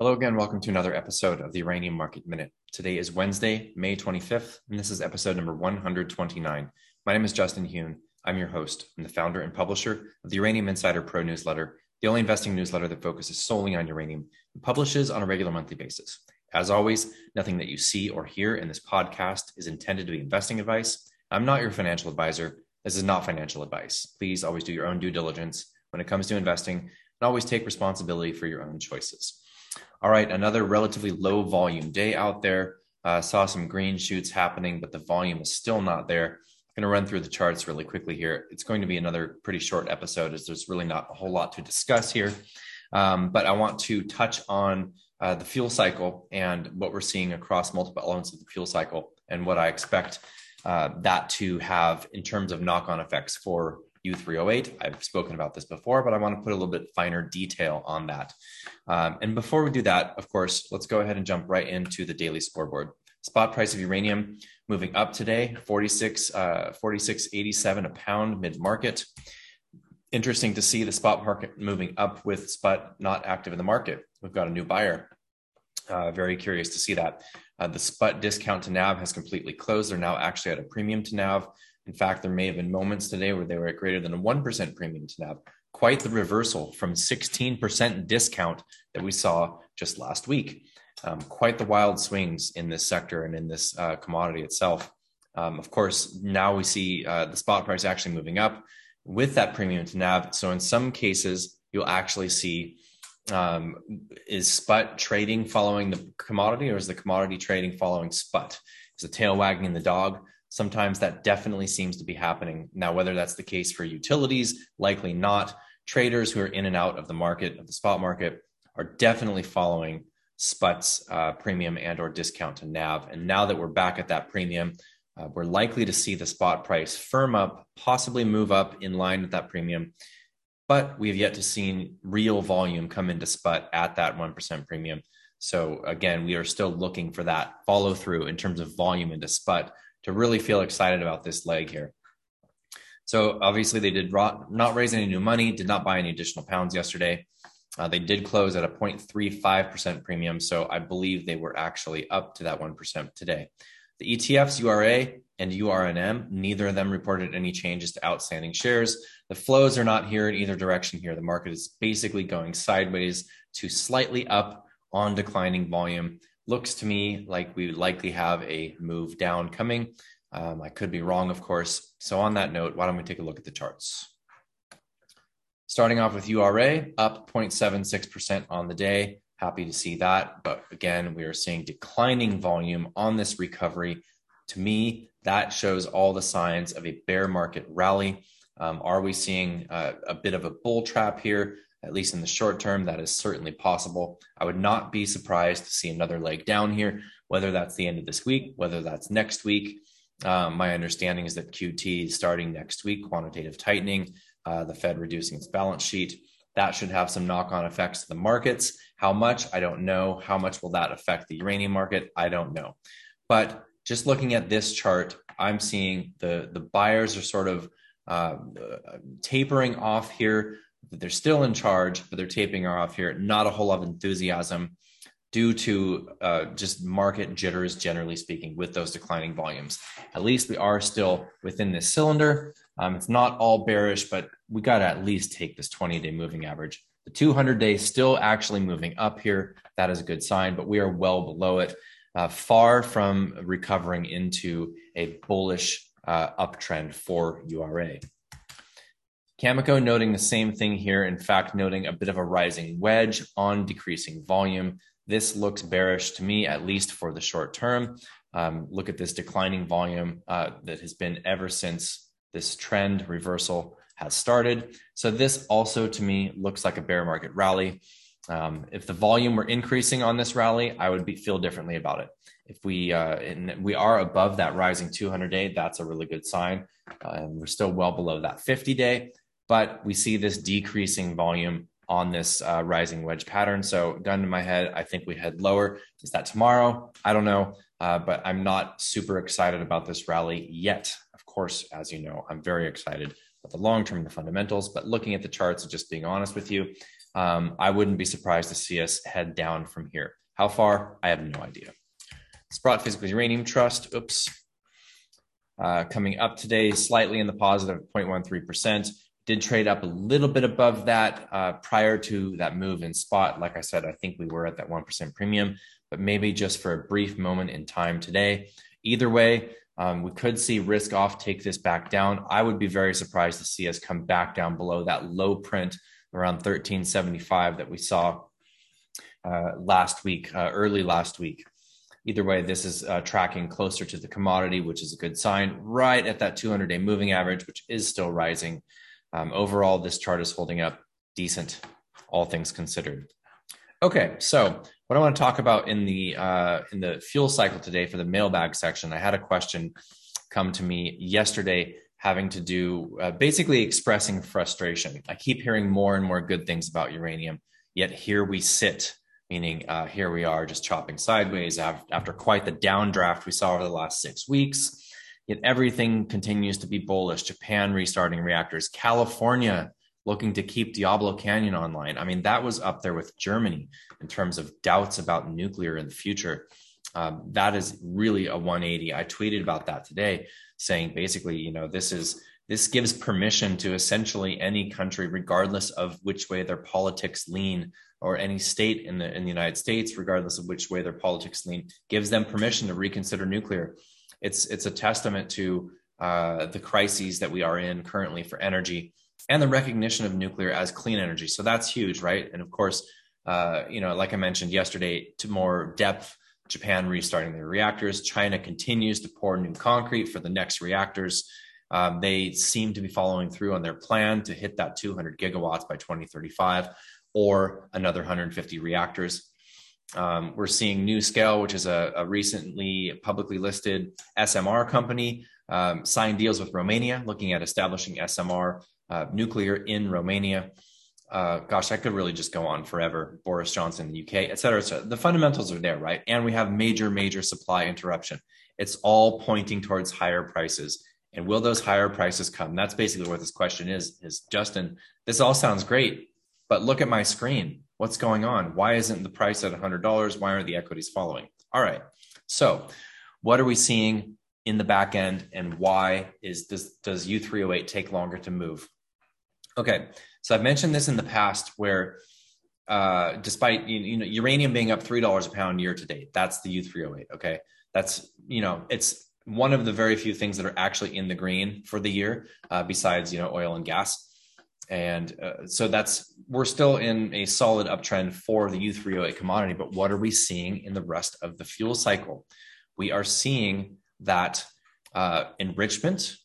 Hello again. Welcome to another episode of the Uranium Market Minute. Today is Wednesday, May 25th, and this is episode number 129. My name is Justin Huhn. I'm your host. I'm the founder and publisher of the Uranium Insider Pro newsletter, the only investing newsletter that focuses solely on uranium and publishes on a regular monthly basis. As always, nothing that you see or hear in this podcast is intended to be investing advice. I'm not your financial advisor. This is not financial advice. Please always do your own due diligence when it comes to investing and always take responsibility for your own choices. All right, another relatively low volume day out there. Uh, saw some green shoots happening, but the volume is still not there. I'm going to run through the charts really quickly here. It's going to be another pretty short episode, as there's really not a whole lot to discuss here. Um, but I want to touch on uh, the fuel cycle and what we're seeing across multiple elements of the fuel cycle and what I expect uh, that to have in terms of knock on effects for U3O8. I've spoken about this before, but I want to put a little bit finer detail on that. Um, and before we do that, of course, let's go ahead and jump right into the daily scoreboard. Spot price of uranium moving up today, 46, uh, 46.87 a pound mid market. Interesting to see the spot market moving up with SPUT not active in the market. We've got a new buyer. Uh, very curious to see that. Uh, the SPUT discount to NAV has completely closed. They're now actually at a premium to NAV. In fact, there may have been moments today where they were at greater than a 1% premium to NAV. Quite the reversal from 16% discount that we saw just last week. Um, quite the wild swings in this sector and in this uh, commodity itself. Um, of course, now we see uh, the spot price actually moving up with that premium to NAV. So in some cases, you'll actually see um, is SPUT trading following the commodity or is the commodity trading following SPUT? Is the tail wagging the dog? Sometimes that definitely seems to be happening. Now, whether that's the case for utilities, likely not. Traders who are in and out of the market, of the spot market, are definitely following SPUT's uh, premium and or discount to NAV. And now that we're back at that premium, uh, we're likely to see the spot price firm up, possibly move up in line with that premium. But we have yet to see real volume come into SPUT at that 1% premium. So again, we are still looking for that follow through in terms of volume into SPUT to really feel excited about this leg here. So obviously they did not raise any new money, did not buy any additional pounds yesterday. Uh, they did close at a 0.35% premium. So I believe they were actually up to that 1% today. The ETFs, URA and URNM, neither of them reported any changes to outstanding shares. The flows are not here in either direction here. The market is basically going sideways to slightly up on declining volume looks to me like we likely have a move down coming. Um, I could be wrong, of course. So, on that note, why don't we take a look at the charts? Starting off with URA, up 0.76% on the day. Happy to see that. But again, we are seeing declining volume on this recovery. To me, that shows all the signs of a bear market rally. Um, are we seeing uh, a bit of a bull trap here? At least in the short term, that is certainly possible. I would not be surprised to see another leg down here, whether that's the end of this week, whether that's next week. Um, my understanding is that QT is starting next week, quantitative tightening, uh, the Fed reducing its balance sheet. That should have some knock on effects to the markets. How much? I don't know. How much will that affect the uranium market? I don't know. But just looking at this chart, I'm seeing the, the buyers are sort of uh, tapering off here they're still in charge, but they're taping off here. Not a whole lot of enthusiasm due to uh, just market jitters, generally speaking, with those declining volumes. At least we are still within this cylinder. Um, it's not all bearish, but we got to at least take this 20 day moving average. The 200 day still actually moving up here. That is a good sign, but we are well below it, uh, far from recovering into a bullish uh, uptrend for URA. Cameco noting the same thing here, in fact, noting a bit of a rising wedge on decreasing volume. This looks bearish to me, at least for the short term. Um, look at this declining volume uh, that has been ever since this trend reversal has started. So, this also to me looks like a bear market rally. Um, if the volume were increasing on this rally, I would be, feel differently about it. If we uh, we are above that rising 200 day, that's a really good sign. Uh, and we're still well below that 50 day but we see this decreasing volume on this uh, rising wedge pattern. So, gun to my head, I think we head lower. Is that tomorrow? I don't know, uh, but I'm not super excited about this rally yet. Of course, as you know, I'm very excited about the long term, the fundamentals. But looking at the charts and just being honest with you, um, I wouldn't be surprised to see us head down from here. How far? I have no idea. Sprott Physical Uranium Trust, oops, uh, coming up today, slightly in the positive 0.13%. Did trade up a little bit above that uh, prior to that move in spot. Like I said, I think we were at that 1% premium, but maybe just for a brief moment in time today. Either way, um, we could see risk off take this back down. I would be very surprised to see us come back down below that low print around 1375 that we saw uh, last week, uh, early last week. Either way, this is uh, tracking closer to the commodity, which is a good sign, right at that 200 day moving average, which is still rising. Um, overall, this chart is holding up decent, all things considered. Okay, so what I want to talk about in the uh, in the fuel cycle today for the mailbag section, I had a question come to me yesterday having to do uh, basically expressing frustration. I keep hearing more and more good things about uranium, yet here we sit meaning uh, here we are just chopping sideways after, quite the downdraft we saw over the last six weeks. Yet everything continues to be bullish. Japan restarting reactors, California looking to keep Diablo Canyon online. I mean, that was up there with Germany in terms of doubts about nuclear in the future. Um, that is really a 180. I tweeted about that today, saying basically, you know, this is this gives permission to essentially any country, regardless of which way their politics lean, or any state in the in the United States, regardless of which way their politics lean, gives them permission to reconsider nuclear. It's it's a testament to uh, the crises that we are in currently for energy and the recognition of nuclear as clean energy. So that's huge, right? And of course, uh, you know, like I mentioned yesterday, to more depth, Japan restarting their reactors. China continues to pour new concrete for the next reactors. Um, they seem to be following through on their plan to hit that 200 gigawatts by 2035 or another 150 reactors. Um, we're seeing NuScale, which is a, a recently publicly listed SMR company, um, sign deals with Romania, looking at establishing SMR uh, nuclear in Romania. Uh, gosh, I could really just go on forever. Boris Johnson, the UK, et cetera, et cetera. The fundamentals are there, right? And we have major, major supply interruption. It's all pointing towards higher prices. And will those higher prices come? That's basically what this question is. Is Justin? This all sounds great, but look at my screen. What's going on? Why isn't the price at $100? Why aren't the equities following? All right. So, what are we seeing in the back end and why is does does U3O8 take longer to move? Okay. So I've mentioned this in the past where uh, despite you know uranium being up $3 a pound year to date, that's the U3O8, okay? That's you know, it's one of the very few things that are actually in the green for the year uh, besides you know oil and gas and uh, so that's we're still in a solid uptrend for the U3O8 commodity. But what are we seeing in the rest of the fuel cycle? We are seeing that uh, enrichment,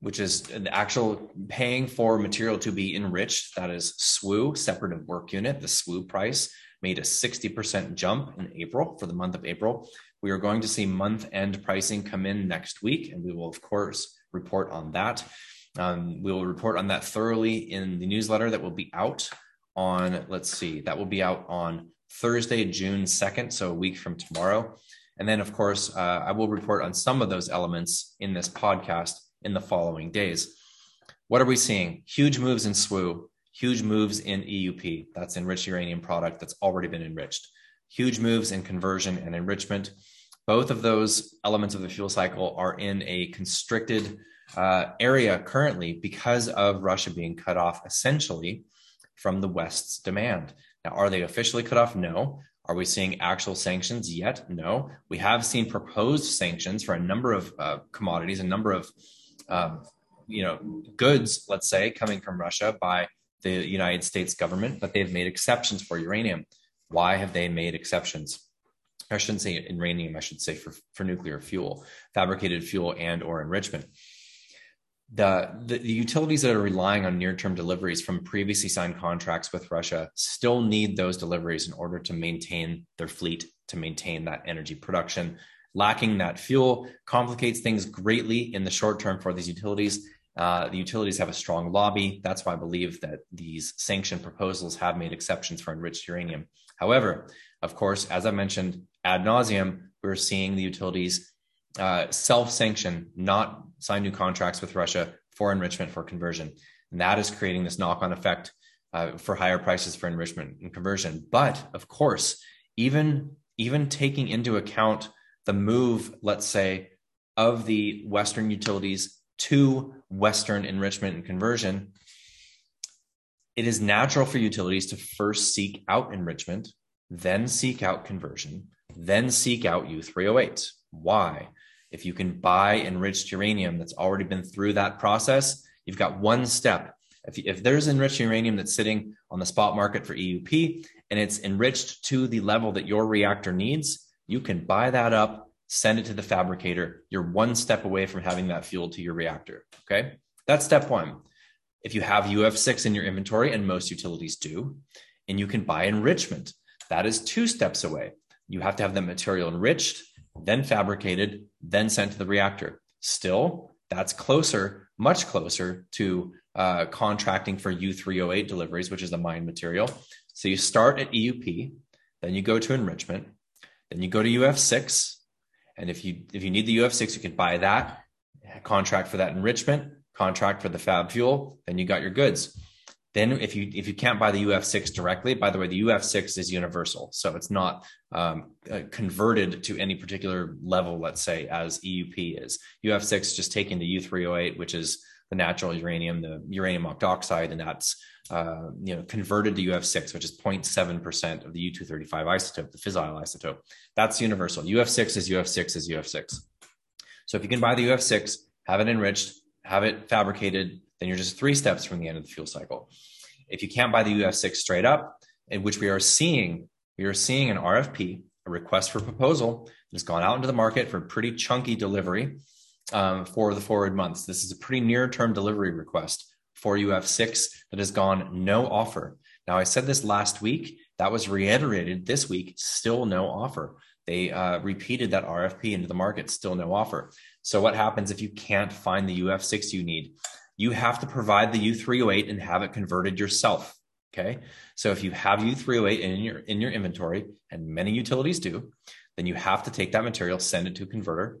which is the actual paying for material to be enriched, that is SWU, separative work unit, the SWU price made a 60% jump in April for the month of April. We are going to see month end pricing come in next week, and we will, of course, report on that. Um, we will report on that thoroughly in the newsletter that will be out on, let's see, that will be out on Thursday, June 2nd, so a week from tomorrow. And then, of course, uh, I will report on some of those elements in this podcast in the following days. What are we seeing? Huge moves in SWU, huge moves in EUP. That's enriched uranium product that's already been enriched. Huge moves in conversion and enrichment. Both of those elements of the fuel cycle are in a constricted uh, area currently because of Russia being cut off essentially from the West's demand. Now, are they officially cut off? No. Are we seeing actual sanctions yet? No. We have seen proposed sanctions for a number of uh, commodities, a number of um, you know goods, let's say, coming from Russia by the United States government, but they've made exceptions for uranium. Why have they made exceptions? I shouldn't say uranium, I should say for, for nuclear fuel, fabricated fuel and or enrichment the, the, the utilities that are relying on near-term deliveries from previously signed contracts with Russia still need those deliveries in order to maintain their fleet, to maintain that energy production. Lacking that fuel complicates things greatly in the short term for these utilities. Uh, the utilities have a strong lobby. That's why I believe that these sanction proposals have made exceptions for enriched uranium. However, of course, as I mentioned ad nauseum, we're seeing the utilities uh, self-sanction, not sign new contracts with Russia for enrichment for conversion. And that is creating this knock-on effect uh, for higher prices for enrichment and conversion. But of course, even even taking into account the move, let's say, of the Western utilities to Western enrichment and conversion, it is natural for utilities to first seek out enrichment, then seek out conversion, then seek out U3O8. Why? If you can buy enriched uranium that's already been through that process, you've got one step. If, if there's enriched uranium that's sitting on the spot market for EUP and it's enriched to the level that your reactor needs, you can buy that up, send it to the fabricator. You're one step away from having that fuel to your reactor. Okay. That's step one. If you have UF6 in your inventory, and most utilities do, and you can buy enrichment, that is two steps away. You have to have the material enriched, then fabricated, then sent to the reactor. Still, that's closer, much closer to uh, contracting for U3O8 deliveries, which is the mine material. So you start at EUP, then you go to enrichment, then you go to UF6, and if you if you need the UF6, you can buy that contract for that enrichment, contract for the fab fuel, then you got your goods. Then if you if you can't buy the UF6 directly, by the way, the UF6 is universal, so it's not um, uh, converted to any particular level. Let's say as EUP is UF6 just taking the U3O8, which is the natural uranium, the uranium octoxide, and that's uh, you know converted to UF6, which is 0.7 percent of the U235 isotope, the fissile isotope. That's universal. UF6 is UF6 is UF6. So if you can buy the UF6, have it enriched, have it fabricated, then you're just three steps from the end of the fuel cycle. If you can't buy the UF6 straight up, in which we are seeing, we are seeing an RFP, a request for proposal that has gone out into the market for pretty chunky delivery um, for the forward months. This is a pretty near term delivery request for UF6 that has gone no offer. Now, I said this last week. That was reiterated this week, still no offer. They uh, repeated that RFP into the market, still no offer. So, what happens if you can't find the UF6 you need? You have to provide the U3O8 and have it converted yourself. Okay. So if you have U3O8 in your in your inventory, and many utilities do, then you have to take that material, send it to a converter,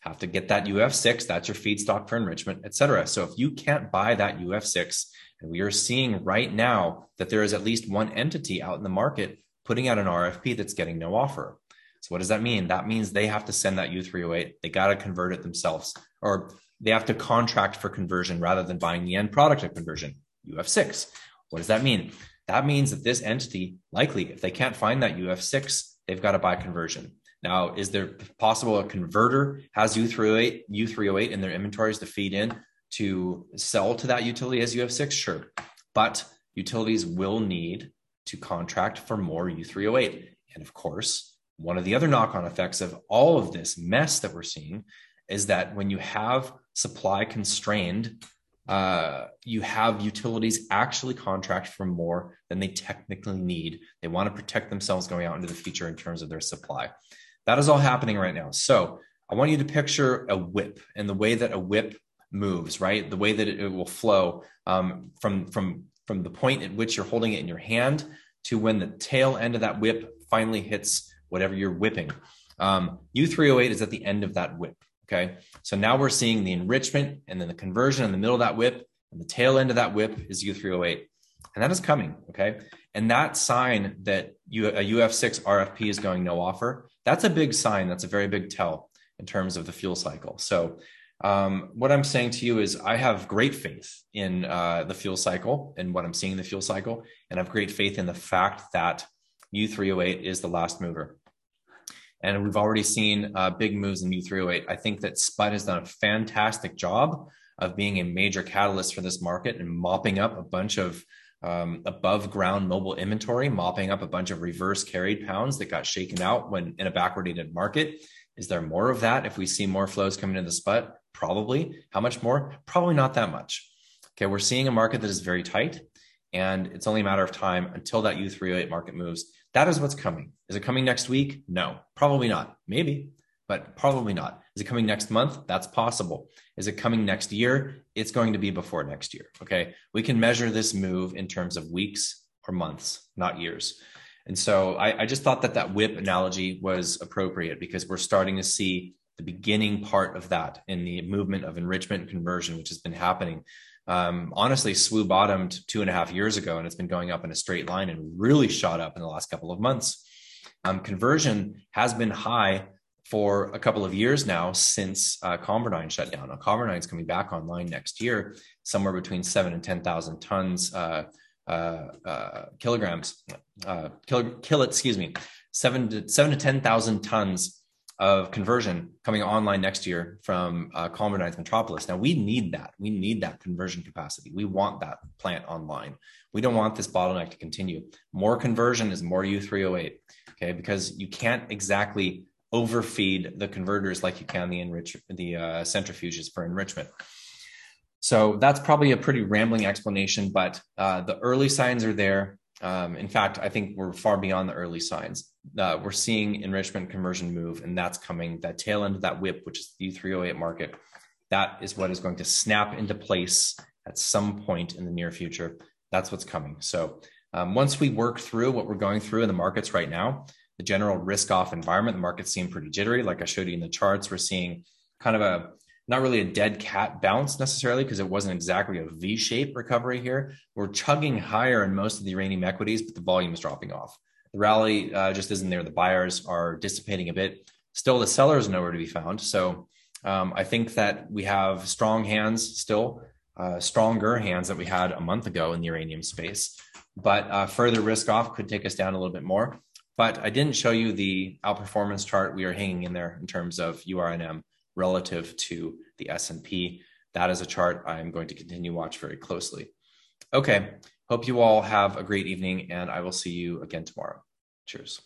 have to get that UF6, that's your feedstock for enrichment, et cetera. So if you can't buy that UF6, and we are seeing right now that there is at least one entity out in the market putting out an RFP that's getting no offer. So what does that mean? That means they have to send that U3O8. They got to convert it themselves, or they have to contract for conversion rather than buying the end product of conversion, UF6. What does that mean? That means that this entity, likely, if they can't find that UF6, they've got to buy conversion. Now, is there possible a converter has U3O8, U3O8 in their inventories to feed in to sell to that utility as UF6? Sure. But utilities will need to contract for more U3O8. And of course, one of the other knock on effects of all of this mess that we're seeing is that when you have supply constrained, uh, you have utilities actually contract for more than they technically need. They want to protect themselves going out into the future in terms of their supply. That is all happening right now. So I want you to picture a whip and the way that a whip moves, right? The way that it, it will flow um, from from from the point at which you're holding it in your hand to when the tail end of that whip finally hits whatever you're whipping. Um, U3O8 is at the end of that whip. Okay. So now we're seeing the enrichment and then the conversion in the middle of that whip. And the tail end of that whip is U3O8. And that is coming. Okay. And that sign that a UF6 RFP is going no offer, that's a big sign. That's a very big tell in terms of the fuel cycle. So, um, what I'm saying to you is, I have great faith in uh, the fuel cycle and what I'm seeing in the fuel cycle, and I have great faith in the fact that U3O8 is the last mover. And we've already seen uh, big moves in U3O8. I think that SPUT has done a fantastic job of being a major catalyst for this market and mopping up a bunch of um, above ground mobile inventory, mopping up a bunch of reverse carried pounds that got shaken out when in a backwardated market. Is there more of that if we see more flows coming into the SPUT? Probably. How much more? Probably not that much. Okay, we're seeing a market that is very tight, and it's only a matter of time until that U3O8 market moves. That is what's coming. Is it coming next week? No, probably not. Maybe, but probably not. Is it coming next month? That's possible. Is it coming next year? It's going to be before next year. Okay. We can measure this move in terms of weeks or months, not years. And so I, I just thought that that whip analogy was appropriate because we're starting to see the beginning part of that in the movement of enrichment and conversion, which has been happening um, honestly SWU bottomed two and a half years ago and it's been going up in a straight line and really shot up in the last couple of months. Um, conversion has been high for a couple of years now since uh, ConverDyn shut down. Now, is coming back online next year, somewhere between seven and 10,000 tons, uh, uh, uh kilograms, uh, it, excuse me, seven to seven to 10,000 tons of conversion coming online next year from uh, ConverDyn's Metropolis. Now we need that. We need that conversion capacity. We want that plant online. We don't want this bottleneck to continue. More conversion is more U3O8. Okay, because you can't exactly overfeed the converters like you can the enrich the uh, centrifuges for enrichment. So that's probably a pretty rambling explanation, but uh, the early signs are there. Um, in fact, I think we're far beyond the early signs. Uh, we're seeing enrichment conversion move, and that's coming. That tail end of that whip, which is the U3O8 market, that is what is going to snap into place at some point in the near future. That's what's coming. So um, once we work through what we're going through in the markets right now, the general risk off environment, the markets seem pretty jittery. Like I showed you in the charts, we're seeing kind of a not really a dead cat bounce necessarily because it wasn't exactly a V shape recovery here. We're chugging higher in most of the uranium equities, but the volume is dropping off. The rally uh, just isn't there. The buyers are dissipating a bit. Still, the sellers nowhere to be found. So um, I think that we have strong hands still, uh, stronger hands that we had a month ago in the uranium space. But uh, further risk off could take us down a little bit more. But I didn't show you the outperformance chart we are hanging in there in terms of URNM relative to the S&P. That is a chart I'm going to continue watch very closely. Okay, hope you all have a great evening and I will see you again tomorrow. Cheers.